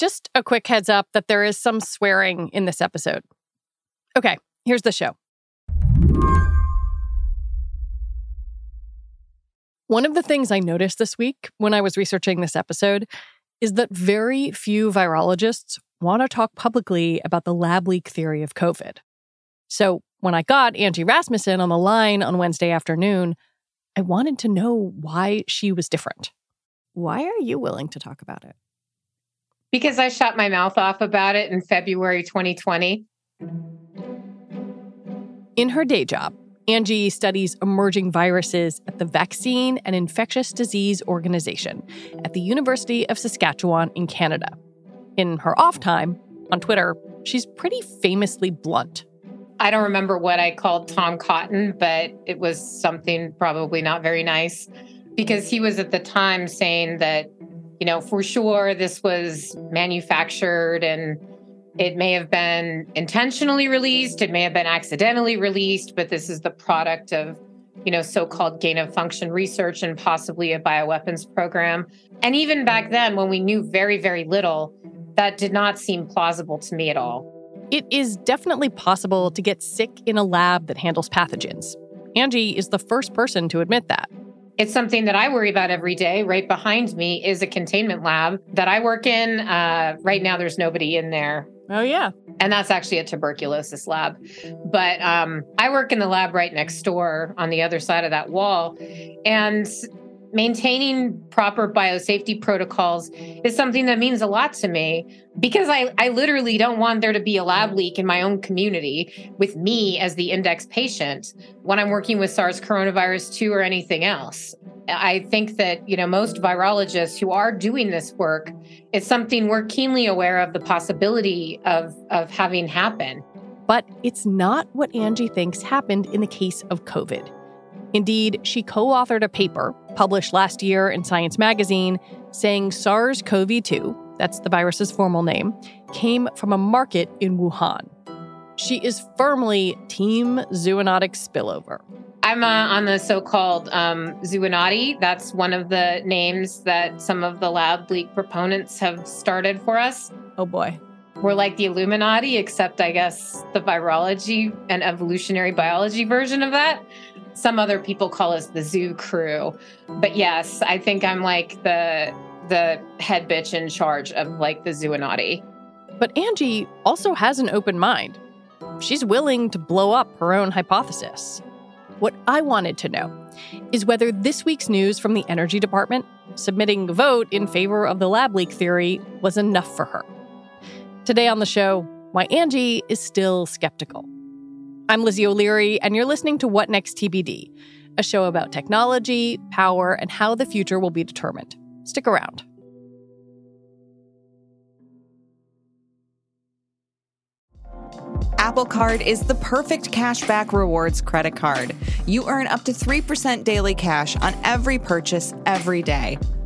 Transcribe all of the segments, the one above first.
Just a quick heads up that there is some swearing in this episode. Okay, here's the show. One of the things I noticed this week when I was researching this episode is that very few virologists want to talk publicly about the lab leak theory of COVID. So when I got Angie Rasmussen on the line on Wednesday afternoon, I wanted to know why she was different. Why are you willing to talk about it? Because I shut my mouth off about it in February 2020. In her day job, Angie studies emerging viruses at the Vaccine and Infectious Disease Organization at the University of Saskatchewan in Canada. In her off time, on Twitter, she's pretty famously blunt. I don't remember what I called Tom Cotton, but it was something probably not very nice because he was at the time saying that, you know, for sure this was manufactured and it may have been intentionally released, it may have been accidentally released, but this is the product of, you know, so-called gain of function research and possibly a bioweapons program. And even back then when we knew very very little, that did not seem plausible to me at all. It is definitely possible to get sick in a lab that handles pathogens. Angie is the first person to admit that. It's something that I worry about every day. Right behind me is a containment lab that I work in. Uh, right now, there's nobody in there. Oh, yeah. And that's actually a tuberculosis lab. But um, I work in the lab right next door on the other side of that wall. And maintaining proper biosafety protocols is something that means a lot to me because I, I literally don't want there to be a lab leak in my own community with me as the index patient when I'm working with SARS coronavirus 2 or anything else. I think that, you know, most virologists who are doing this work, it's something we're keenly aware of the possibility of, of having happen. But it's not what Angie thinks happened in the case of COVID. Indeed, she co authored a paper published last year in Science magazine saying SARS CoV 2, that's the virus's formal name, came from a market in Wuhan. She is firmly Team Zoonotic Spillover. I'm uh, on the so called um. That's one of the names that some of the lab leak proponents have started for us. Oh boy. We're like the Illuminati, except I guess the virology and evolutionary biology version of that. Some other people call us the zoo crew. But yes, I think I'm like the the head bitch in charge of like the Zoonotti. But Angie also has an open mind. She's willing to blow up her own hypothesis. What I wanted to know is whether this week's news from the Energy Department submitting a vote in favor of the lab leak theory was enough for her. Today on the show, why Angie is still skeptical. I'm Lizzie O'Leary, and you're listening to What Next TBD, a show about technology, power, and how the future will be determined. Stick around. Apple Card is the perfect cashback rewards credit card. You earn up to 3% daily cash on every purchase every day.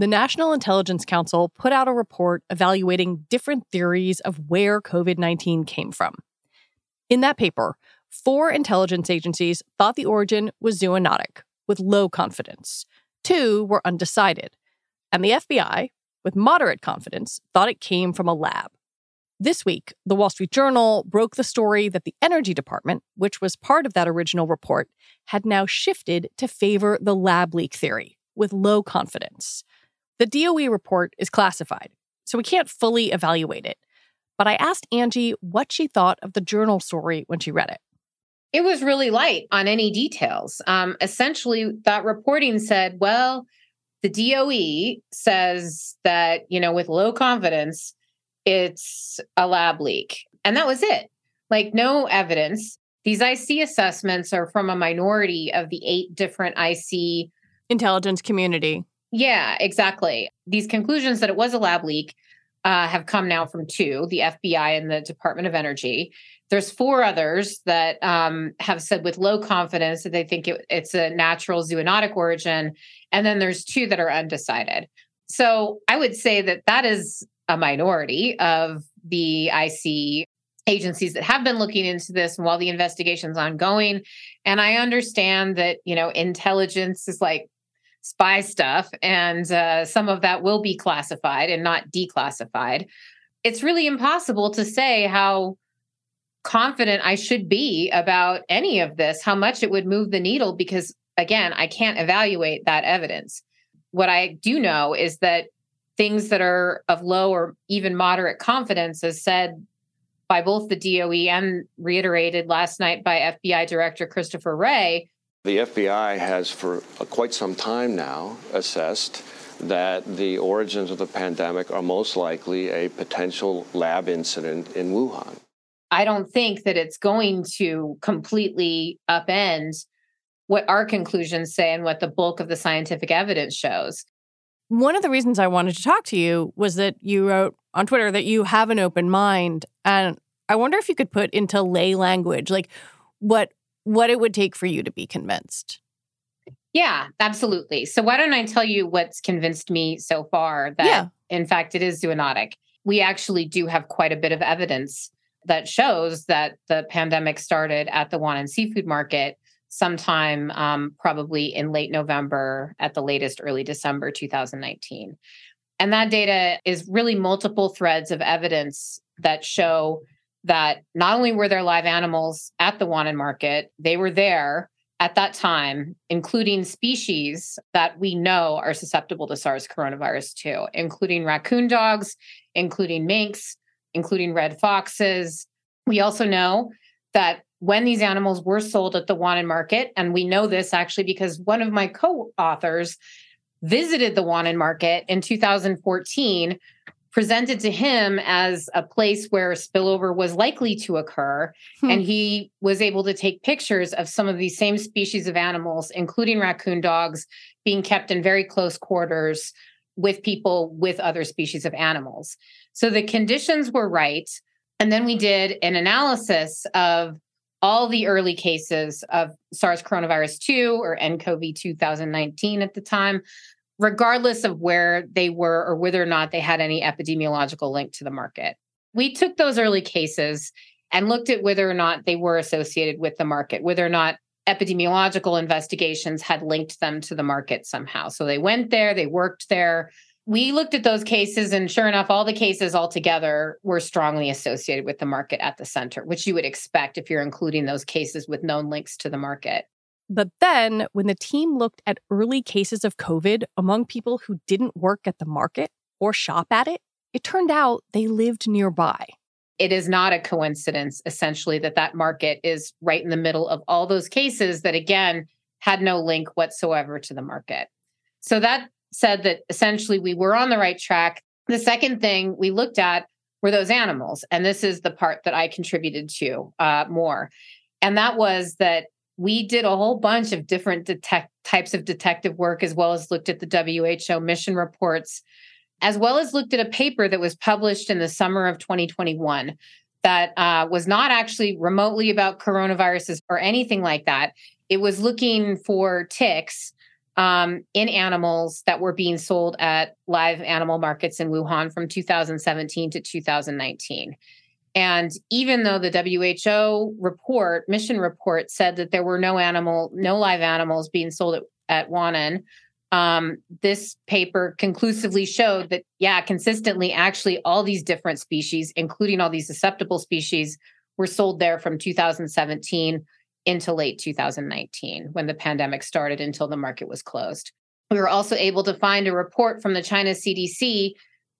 the National Intelligence Council put out a report evaluating different theories of where COVID 19 came from. In that paper, four intelligence agencies thought the origin was zoonotic, with low confidence. Two were undecided. And the FBI, with moderate confidence, thought it came from a lab. This week, the Wall Street Journal broke the story that the Energy Department, which was part of that original report, had now shifted to favor the lab leak theory with low confidence. The DOE report is classified, so we can't fully evaluate it. but I asked Angie what she thought of the journal story when she read it. It was really light on any details. Um, essentially, that reporting said, well, the DOE says that, you know, with low confidence, it's a lab leak. And that was it. Like, no evidence. These IC assessments are from a minority of the eight different IC intelligence community. Yeah, exactly. These conclusions that it was a lab leak uh, have come now from two the FBI and the Department of Energy. There's four others that um, have said with low confidence that they think it, it's a natural zoonotic origin. And then there's two that are undecided. So I would say that that is a minority of the IC agencies that have been looking into this and while the investigation's ongoing. And I understand that, you know, intelligence is like spy stuff, and uh, some of that will be classified and not declassified. It's really impossible to say how confident I should be about any of this, how much it would move the needle, because again, I can't evaluate that evidence. What I do know is that things that are of low or even moderate confidence, as said by both the DOE and reiterated last night by FBI Director Christopher Wray, the FBI has for uh, quite some time now assessed that the origins of the pandemic are most likely a potential lab incident in Wuhan. I don't think that it's going to completely upend what our conclusions say and what the bulk of the scientific evidence shows. One of the reasons I wanted to talk to you was that you wrote on Twitter that you have an open mind. And I wonder if you could put into lay language, like what what it would take for you to be convinced. Yeah, absolutely. So why don't I tell you what's convinced me so far that yeah. in fact it is zoonotic. We actually do have quite a bit of evidence that shows that the pandemic started at the Huanan seafood market sometime um, probably in late November, at the latest early December 2019. And that data is really multiple threads of evidence that show that not only were there live animals at the Huanan market, they were there at that time, including species that we know are susceptible to SARS coronavirus 2, including raccoon dogs, including minks, including red foxes. We also know that when these animals were sold at the Huanan market, and we know this actually because one of my co authors visited the Huanan market in 2014 presented to him as a place where spillover was likely to occur. Hmm. And he was able to take pictures of some of these same species of animals, including raccoon dogs, being kept in very close quarters with people with other species of animals. So the conditions were right. And then we did an analysis of all the early cases of SARS coronavirus 2 or NCOV 2019 at the time, regardless of where they were or whether or not they had any epidemiological link to the market. We took those early cases and looked at whether or not they were associated with the market, whether or not epidemiological investigations had linked them to the market somehow. So they went there, they worked there. We looked at those cases, and sure enough, all the cases altogether were strongly associated with the market at the center, which you would expect if you're including those cases with known links to the market. But then, when the team looked at early cases of COVID among people who didn't work at the market or shop at it, it turned out they lived nearby. It is not a coincidence, essentially, that that market is right in the middle of all those cases that, again, had no link whatsoever to the market. So that said that essentially we were on the right track. The second thing we looked at were those animals. And this is the part that I contributed to uh, more. And that was that we did a whole bunch of different detect types of detective work as well as looked at the WHO mission reports as well as looked at a paper that was published in the summer of 2021 that uh, was not actually remotely about coronaviruses or anything like that. It was looking for ticks um, in animals that were being sold at live animal markets in Wuhan from 2017 to 2019. And even though the WHO report, mission report, said that there were no animal, no live animals being sold at, at Huanan, um, this paper conclusively showed that, yeah, consistently, actually, all these different species, including all these susceptible species, were sold there from 2017 into late 2019 when the pandemic started until the market was closed. We were also able to find a report from the China CDC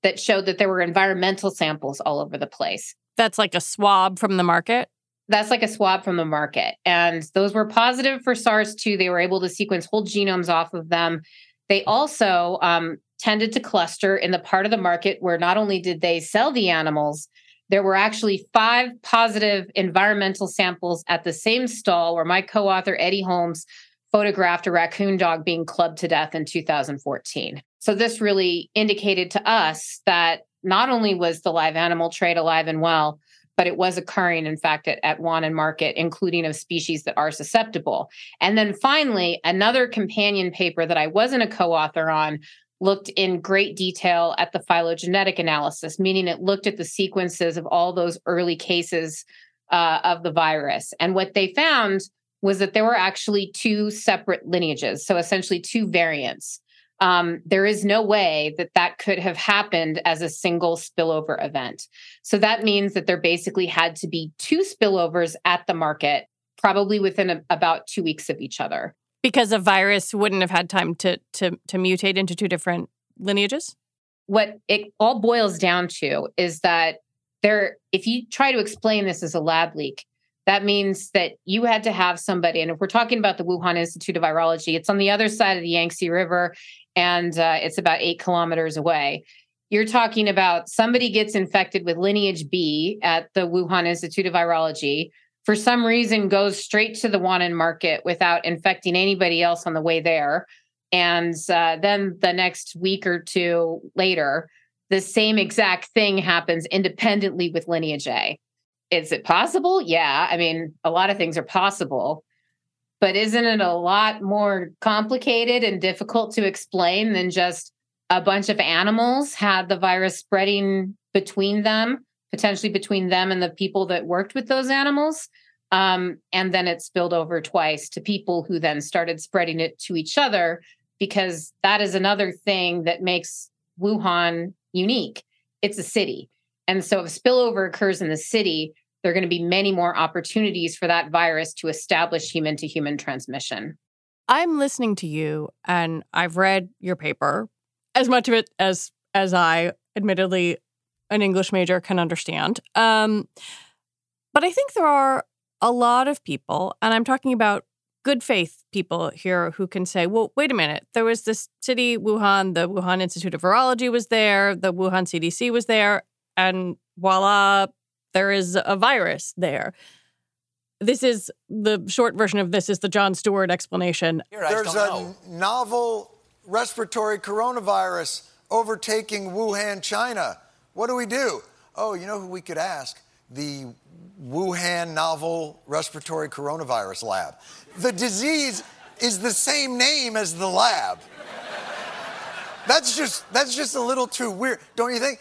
that showed that there were environmental samples all over the place. That's like a swab from the market? That's like a swab from the market. And those were positive for SARS 2. They were able to sequence whole genomes off of them. They also um, tended to cluster in the part of the market where not only did they sell the animals, there were actually five positive environmental samples at the same stall where my co author, Eddie Holmes, photographed a raccoon dog being clubbed to death in 2014. So, this really indicated to us that not only was the live animal trade alive and well, but it was occurring, in fact, at, at and Market, including of species that are susceptible. And then finally, another companion paper that I wasn't a co author on looked in great detail at the phylogenetic analysis, meaning it looked at the sequences of all those early cases uh, of the virus. And what they found was that there were actually two separate lineages, so essentially two variants. Um, there is no way that that could have happened as a single spillover event. So that means that there basically had to be two spillovers at the market, probably within a, about two weeks of each other because a virus wouldn't have had time to to to mutate into two different lineages what it all boils down to is that there if you try to explain this as a lab leak that means that you had to have somebody and if we're talking about the wuhan institute of virology it's on the other side of the yangtze river and uh, it's about eight kilometers away you're talking about somebody gets infected with lineage b at the wuhan institute of virology for some reason goes straight to the Wuhan market without infecting anybody else on the way there. And uh, then the next week or two later, the same exact thing happens independently with Lineage A. Is it possible? Yeah. I mean, a lot of things are possible, but isn't it a lot more complicated and difficult to explain than just a bunch of animals had the virus spreading between them? potentially between them and the people that worked with those animals. Um, and then it spilled over twice to people who then started spreading it to each other because that is another thing that makes Wuhan unique. It's a city. And so if spillover occurs in the city, there are going to be many more opportunities for that virus to establish human to human transmission. I'm listening to you and I've read your paper, as much of it as as I admittedly an English major can understand. Um, but I think there are a lot of people, and I'm talking about good faith people here who can say, well, wait a minute, there was this city, Wuhan, the Wuhan Institute of Virology was there, the Wuhan CDC was there, and voila, there is a virus there. This is the short version of this is the John Stewart explanation. There's a know. novel respiratory coronavirus overtaking Wuhan, China. What do we do? Oh, you know who we could ask? The Wuhan novel respiratory coronavirus lab. The disease is the same name as the lab. That's just that's just a little too weird, don't you think?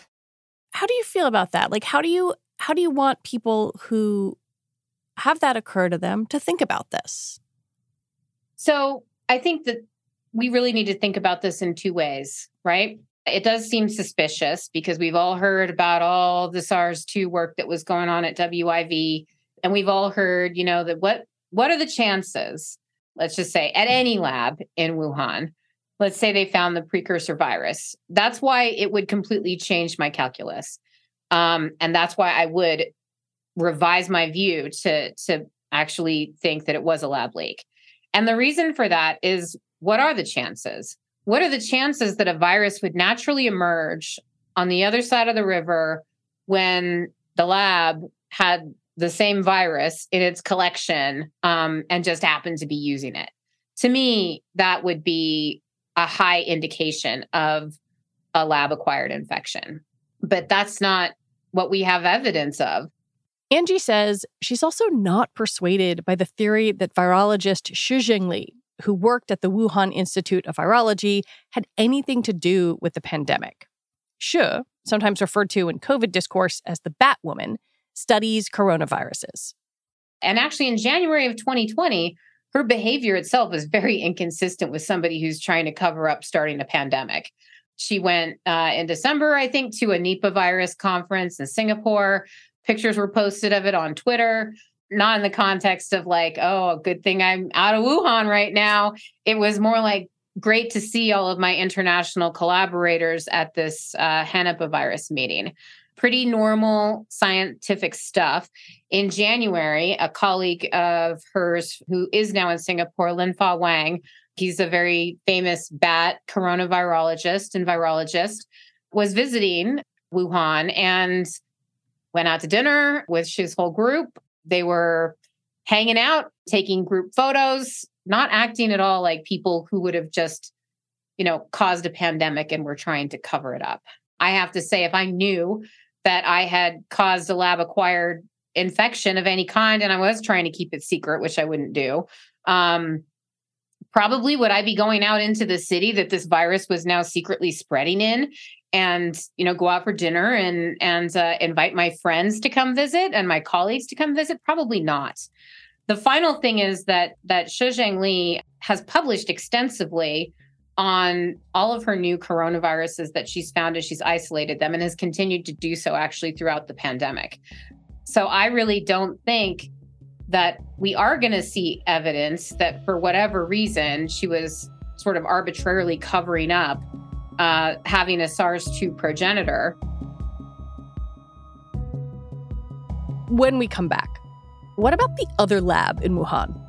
How do you feel about that? Like how do you how do you want people who have that occur to them to think about this? So, I think that we really need to think about this in two ways, right? It does seem suspicious because we've all heard about all the SARS 2 work that was going on at WIV. And we've all heard, you know, that what what are the chances, let's just say, at any lab in Wuhan, let's say they found the precursor virus. That's why it would completely change my calculus. Um, and that's why I would revise my view to to actually think that it was a lab leak. And the reason for that is what are the chances? what are the chances that a virus would naturally emerge on the other side of the river when the lab had the same virus in its collection um, and just happened to be using it? To me, that would be a high indication of a lab acquired infection. But that's not what we have evidence of. Angie says she's also not persuaded by the theory that virologist Shi Zhengli who worked at the Wuhan Institute of Virology, had anything to do with the pandemic. Shi, sometimes referred to in COVID discourse as the Batwoman, studies coronaviruses. And actually, in January of 2020, her behavior itself is very inconsistent with somebody who's trying to cover up starting a pandemic. She went uh, in December, I think, to a Nipah virus conference in Singapore. Pictures were posted of it on Twitter not in the context of like, oh, good thing I'm out of Wuhan right now. It was more like, great to see all of my international collaborators at this uh, Henipavirus meeting. Pretty normal scientific stuff. In January, a colleague of hers who is now in Singapore, Linfa Wang, he's a very famous bat coronavirologist and virologist, was visiting Wuhan and went out to dinner with his whole group. They were hanging out, taking group photos, not acting at all like people who would have just, you know, caused a pandemic and were trying to cover it up. I have to say, if I knew that I had caused a lab acquired infection of any kind and I was trying to keep it secret, which I wouldn't do, um, probably would I be going out into the city that this virus was now secretly spreading in and you know go out for dinner and and uh, invite my friends to come visit and my colleagues to come visit? Probably not. The final thing is that that Shizheng Li has published extensively on all of her new coronaviruses that she's found as she's isolated them and has continued to do so actually throughout the pandemic. So I really don't think that we are going to see evidence that for whatever reason she was sort of arbitrarily covering up uh, having a SARS 2 progenitor. When we come back, what about the other lab in Wuhan?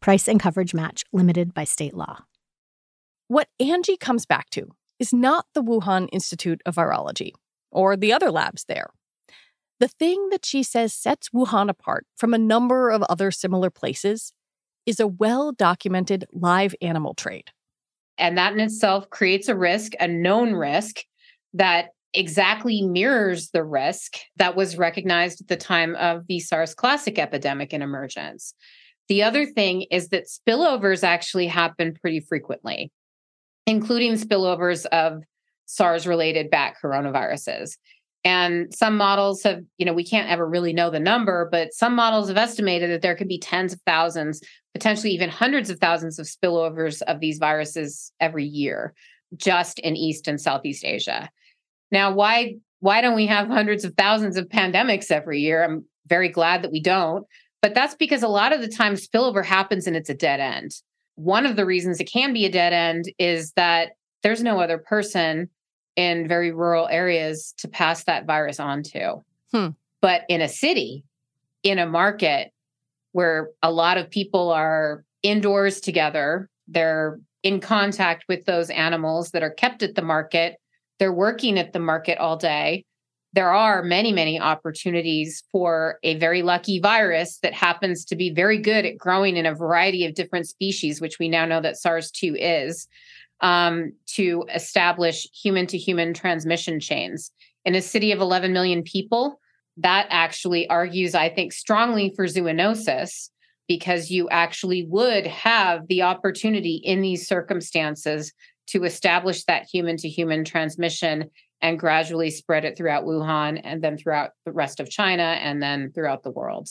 Price and coverage match limited by state law. What Angie comes back to is not the Wuhan Institute of Virology or the other labs there. The thing that she says sets Wuhan apart from a number of other similar places is a well documented live animal trade. And that in itself creates a risk, a known risk that exactly mirrors the risk that was recognized at the time of the SARS classic epidemic and emergence. The other thing is that spillovers actually happen pretty frequently, including spillovers of SARS related bat coronaviruses. And some models have, you know, we can't ever really know the number, but some models have estimated that there could be tens of thousands potentially even hundreds of thousands of spillovers of these viruses every year just in East and Southeast Asia. Now, why why don't we have hundreds of thousands of pandemics every year? I'm very glad that we don't, but that's because a lot of the time spillover happens and it's a dead end. One of the reasons it can be a dead end is that there's no other person in very rural areas to pass that virus on to. Hmm. But in a city, in a market, where a lot of people are indoors together. They're in contact with those animals that are kept at the market. They're working at the market all day. There are many, many opportunities for a very lucky virus that happens to be very good at growing in a variety of different species, which we now know that SARS 2 is, um, to establish human to human transmission chains. In a city of 11 million people, that actually argues, I think, strongly for zoonosis because you actually would have the opportunity in these circumstances to establish that human to human transmission and gradually spread it throughout Wuhan and then throughout the rest of China and then throughout the world.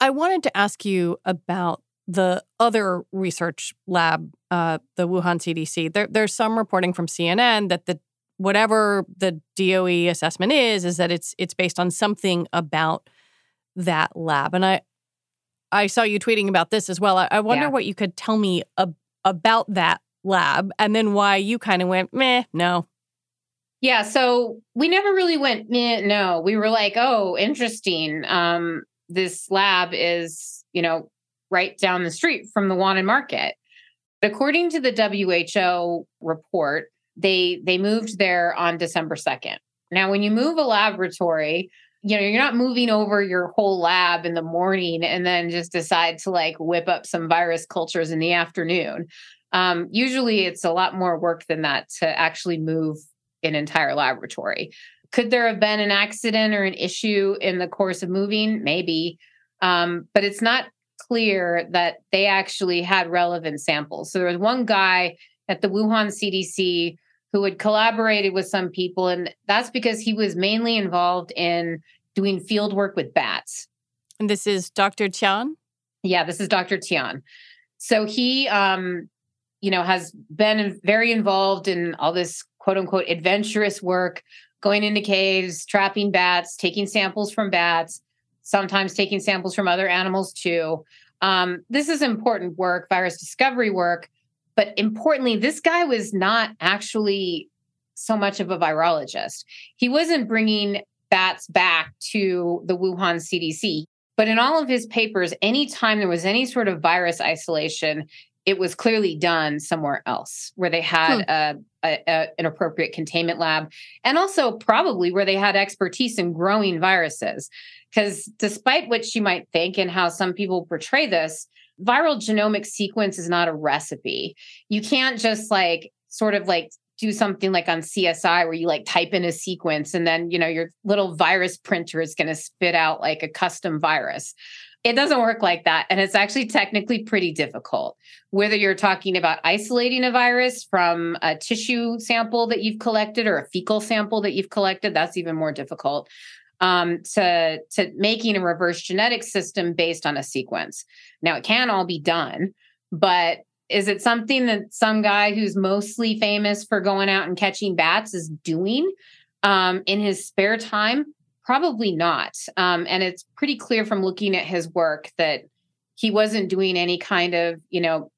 I wanted to ask you about the other research lab, uh, the Wuhan CDC. There, there's some reporting from CNN that the whatever the DOE assessment is, is that it's it's based on something about that lab. And I I saw you tweeting about this as well. I, I wonder yeah. what you could tell me ab- about that lab, and then why you kind of went meh, no. Yeah, so we never really went no. We were like, oh, interesting. Um, this lab is, you know, right down the street from the Wanted Market. According to the WHO report, they they moved there on December 2nd. Now, when you move a laboratory, you know, you're not moving over your whole lab in the morning and then just decide to like whip up some virus cultures in the afternoon. Um, usually it's a lot more work than that to actually move an entire laboratory. Could there have been an accident or an issue in the course of moving? Maybe. Um, but it's not clear that they actually had relevant samples. So there was one guy at the Wuhan CDC who had collaborated with some people, and that's because he was mainly involved in doing field work with bats. And this is Dr. Tian? Yeah, this is Dr. Tian. So he, um, you know, has been very involved in all this quote unquote adventurous work, going into caves, trapping bats, taking samples from bats, sometimes taking samples from other animals too. Um, this is important work, virus discovery work. But importantly, this guy was not actually so much of a virologist. He wasn't bringing bats back to the Wuhan CDC. But in all of his papers, anytime there was any sort of virus isolation, it was clearly done somewhere else where they had hmm. a, a, a, an appropriate containment lab and also probably where they had expertise in growing viruses. Because despite what you might think and how some people portray this, viral genomic sequence is not a recipe. You can't just like sort of like do something like on CSI where you like type in a sequence and then, you know, your little virus printer is going to spit out like a custom virus. It doesn't work like that. And it's actually technically pretty difficult. Whether you're talking about isolating a virus from a tissue sample that you've collected or a fecal sample that you've collected, that's even more difficult um, to, to making a reverse genetic system based on a sequence. Now, it can all be done, but is it something that some guy who's mostly famous for going out and catching bats is doing um, in his spare time? Probably not. Um, and it's pretty clear from looking at his work that he wasn't doing any kind of, you know,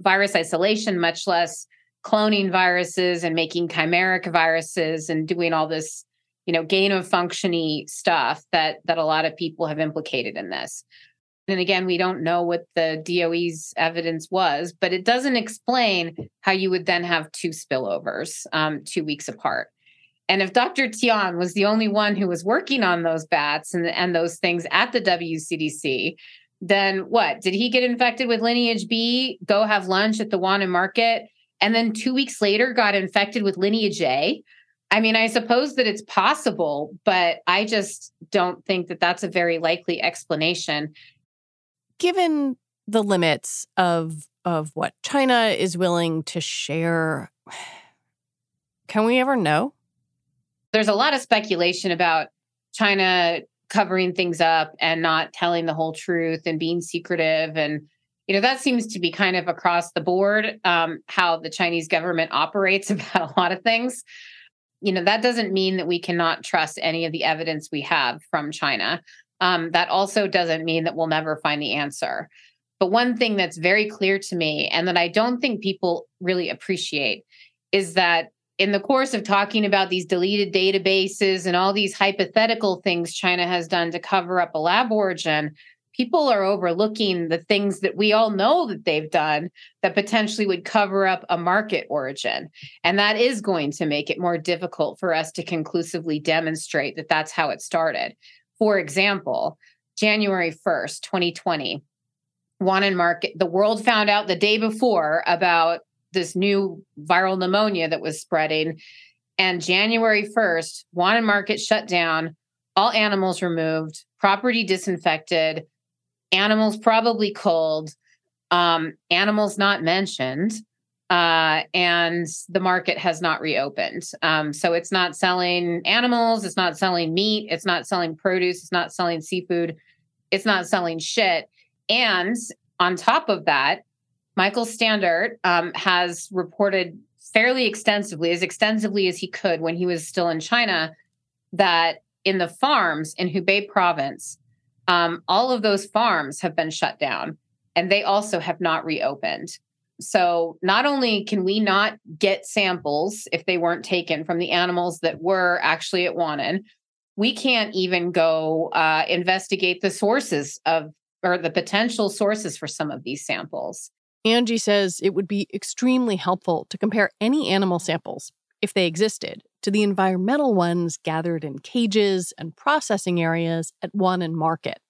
virus isolation, much less cloning viruses and making chimeric viruses and doing all this you know gain of functiony stuff that that a lot of people have implicated in this and again we don't know what the doe's evidence was but it doesn't explain how you would then have two spillovers um, two weeks apart and if dr tian was the only one who was working on those bats and, and those things at the wcdc then what did he get infected with lineage b go have lunch at the Wuhan market and then two weeks later got infected with lineage a I mean, I suppose that it's possible, but I just don't think that that's a very likely explanation. Given the limits of of what China is willing to share, can we ever know? There's a lot of speculation about China covering things up and not telling the whole truth and being secretive. And you know that seems to be kind of across the board um, how the chinese government operates about a lot of things. You know that doesn't mean that we cannot trust any of the evidence we have from china. Um, that also doesn't mean that we'll never find the answer. But one thing that's very clear to me and that i don't think people really appreciate is that in the course of talking about these deleted databases and all these hypothetical things china has done to cover up a lab origin people are overlooking the things that we all know that they've done that potentially would cover up a market origin. And that is going to make it more difficult for us to conclusively demonstrate that that's how it started. For example, January 1st, 2020, Wuhan market, the world found out the day before about this new viral pneumonia that was spreading. And January 1st, Wuhan market shut down, all animals removed, property disinfected, animals probably cold, um, animals not mentioned, uh, and the market has not reopened. Um, so it's not selling animals, it's not selling meat, it's not selling produce, it's not selling seafood, it's not selling shit. And on top of that, Michael Standert um, has reported fairly extensively, as extensively as he could when he was still in China, that in the farms in Hubei province, um, all of those farms have been shut down and they also have not reopened. So not only can we not get samples if they weren't taken from the animals that were actually at Wuhan, we can't even go uh, investigate the sources of or the potential sources for some of these samples. Angie says it would be extremely helpful to compare any animal samples, if they existed, to the environmental ones gathered in cages and processing areas at one and market.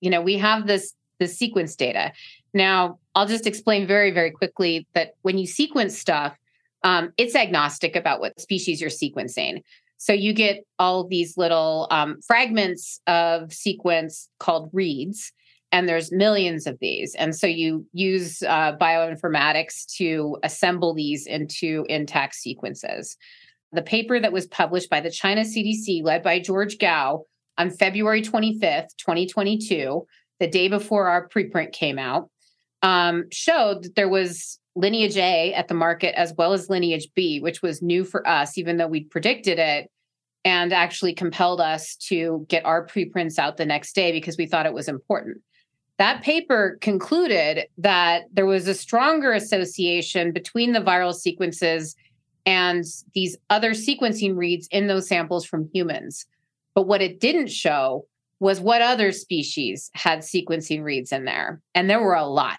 You know, we have this the sequence data. Now, I'll just explain very, very quickly that when you sequence stuff, um, it's agnostic about what species you're sequencing. So you get all these little um, fragments of sequence called reads, and there's millions of these. And so you use uh, bioinformatics to assemble these into intact sequences. The paper that was published by the China CDC, led by George Gao, on February 25th, 2022, the day before our preprint came out, um, showed that there was lineage A at the market as well as lineage B, which was new for us, even though we'd predicted it and actually compelled us to get our preprints out the next day because we thought it was important. That paper concluded that there was a stronger association between the viral sequences and these other sequencing reads in those samples from humans. But what it didn't show was what other species had sequencing reads in there. And there were a lot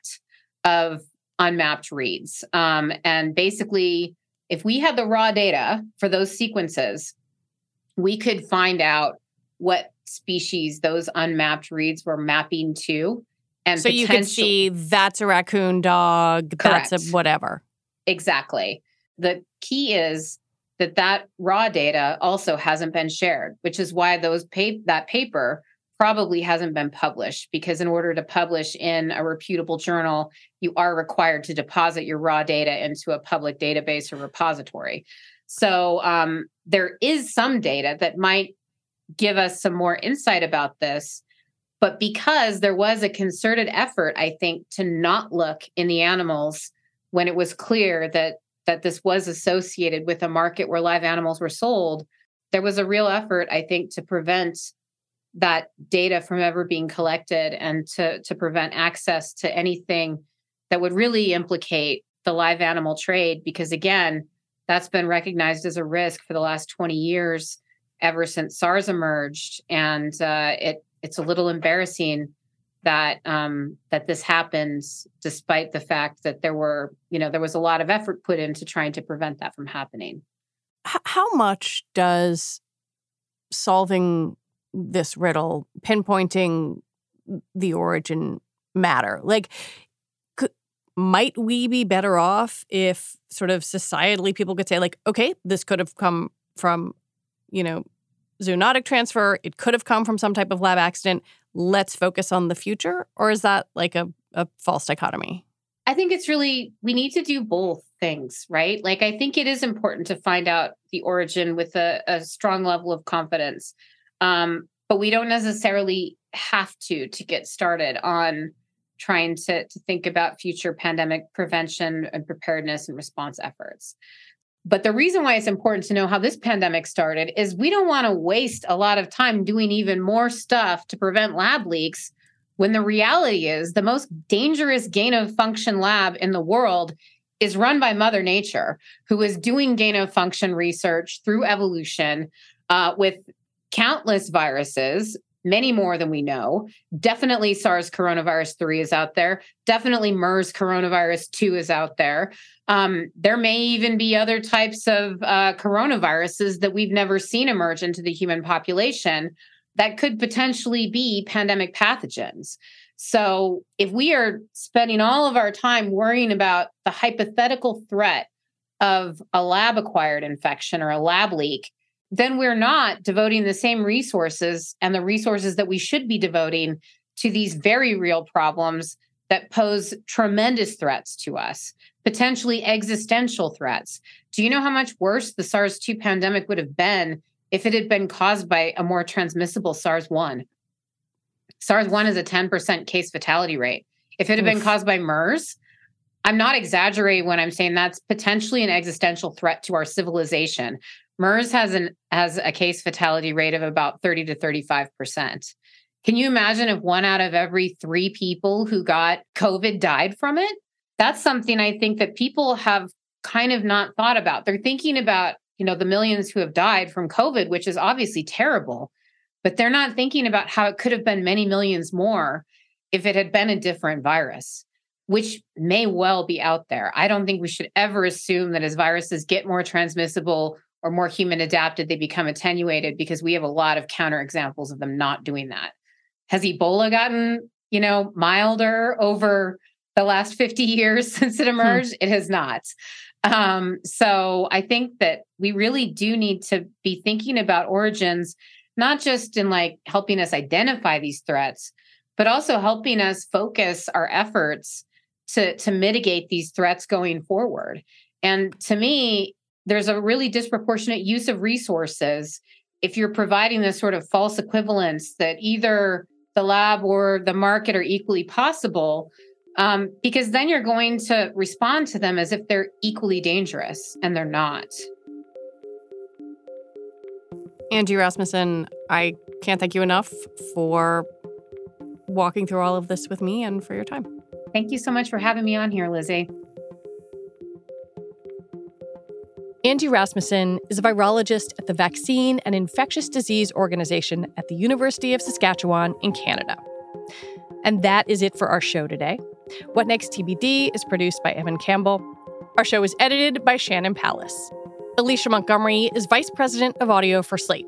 of unmapped reads. Um, and basically, if we had the raw data for those sequences, we could find out what species those unmapped reads were mapping to. And so you could see that's a raccoon dog, Correct. that's a whatever. Exactly. The key is that that raw data also hasn't been shared, which is why those pa- that paper probably hasn't been published because in order to publish in a reputable journal, you are required to deposit your raw data into a public database or repository. So um, there is some data that might give us some more insight about this. But because there was a concerted effort, I think, to not look in the animals when it was clear that that this was associated with a market where live animals were sold, there was a real effort, I think, to prevent that data from ever being collected and to, to prevent access to anything that would really implicate the live animal trade. Because again, that's been recognized as a risk for the last 20 years, ever since SARS emerged. And uh, it it's a little embarrassing that um, that this happens despite the fact that there were you know there was a lot of effort put into trying to prevent that from happening how much does solving this riddle pinpointing the origin matter like might we be better off if sort of societally people could say like okay this could have come from you know zoonotic transfer it could have come from some type of lab accident let's focus on the future? Or is that like a, a false dichotomy? I think it's really, we need to do both things, right? Like, I think it is important to find out the origin with a, a strong level of confidence. Um, but we don't necessarily have to to get started on trying to, to think about future pandemic prevention and preparedness and response efforts. But the reason why it's important to know how this pandemic started is we don't want to waste a lot of time doing even more stuff to prevent lab leaks when the reality is the most dangerous gain of function lab in the world is run by Mother Nature, who is doing gain of function research through evolution uh, with countless viruses, many more than we know. Definitely SARS coronavirus 3 is out there. Definitely MERS coronavirus 2 is out there. Um, there may even be other types of uh, coronaviruses that we've never seen emerge into the human population that could potentially be pandemic pathogens. So, if we are spending all of our time worrying about the hypothetical threat of a lab acquired infection or a lab leak, then we're not devoting the same resources and the resources that we should be devoting to these very real problems that pose tremendous threats to us, potentially existential threats. Do you know how much worse the SARS 2 pandemic would have been if it had been caused by a more transmissible SARS 1? SARS 1 is a 10% case fatality rate. If it had Oof. been caused by MERS, I'm not exaggerating when I'm saying that's potentially an existential threat to our civilization. MERS has an has a case fatality rate of about 30 to 35 percent. Can you imagine if one out of every three people who got COVID died from it? That's something I think that people have kind of not thought about. They're thinking about, you know, the millions who have died from COVID, which is obviously terrible, but they're not thinking about how it could have been many millions more if it had been a different virus. which may well be out there. I don't think we should ever assume that as viruses get more transmissible or more human adapted, they become attenuated because we have a lot of counterexamples of them not doing that. Has Ebola gotten, you know, milder over the last 50 years since it hmm. emerged? Hmm. It has not. Um, so I think that we really do need to be thinking about origins, not just in like helping us identify these threats, but also helping us focus our efforts to, to mitigate these threats going forward. And to me, there's a really disproportionate use of resources if you're providing this sort of false equivalence that either the lab or the market are equally possible um, because then you're going to respond to them as if they're equally dangerous and they're not. Angie Rasmussen, I can't thank you enough for walking through all of this with me and for your time. Thank you so much for having me on here, Lizzie. Angie Rasmussen is a virologist at the Vaccine and Infectious Disease Organization at the University of Saskatchewan in Canada. And that is it for our show today. What Next TBD is produced by Evan Campbell. Our show is edited by Shannon Palus. Alicia Montgomery is Vice President of Audio for Slate.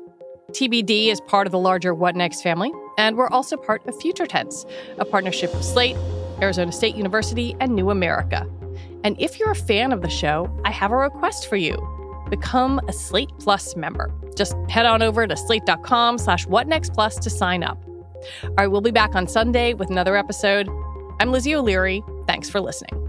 TBD is part of the larger What Next family, and we're also part of Future Tense, a partnership of Slate, Arizona State University, and New America. And if you're a fan of the show, I have a request for you. Become a Slate Plus member. Just head on over to slate.com slash whatnextplus to sign up. All right, we'll be back on Sunday with another episode. I'm Lizzie O'Leary. Thanks for listening.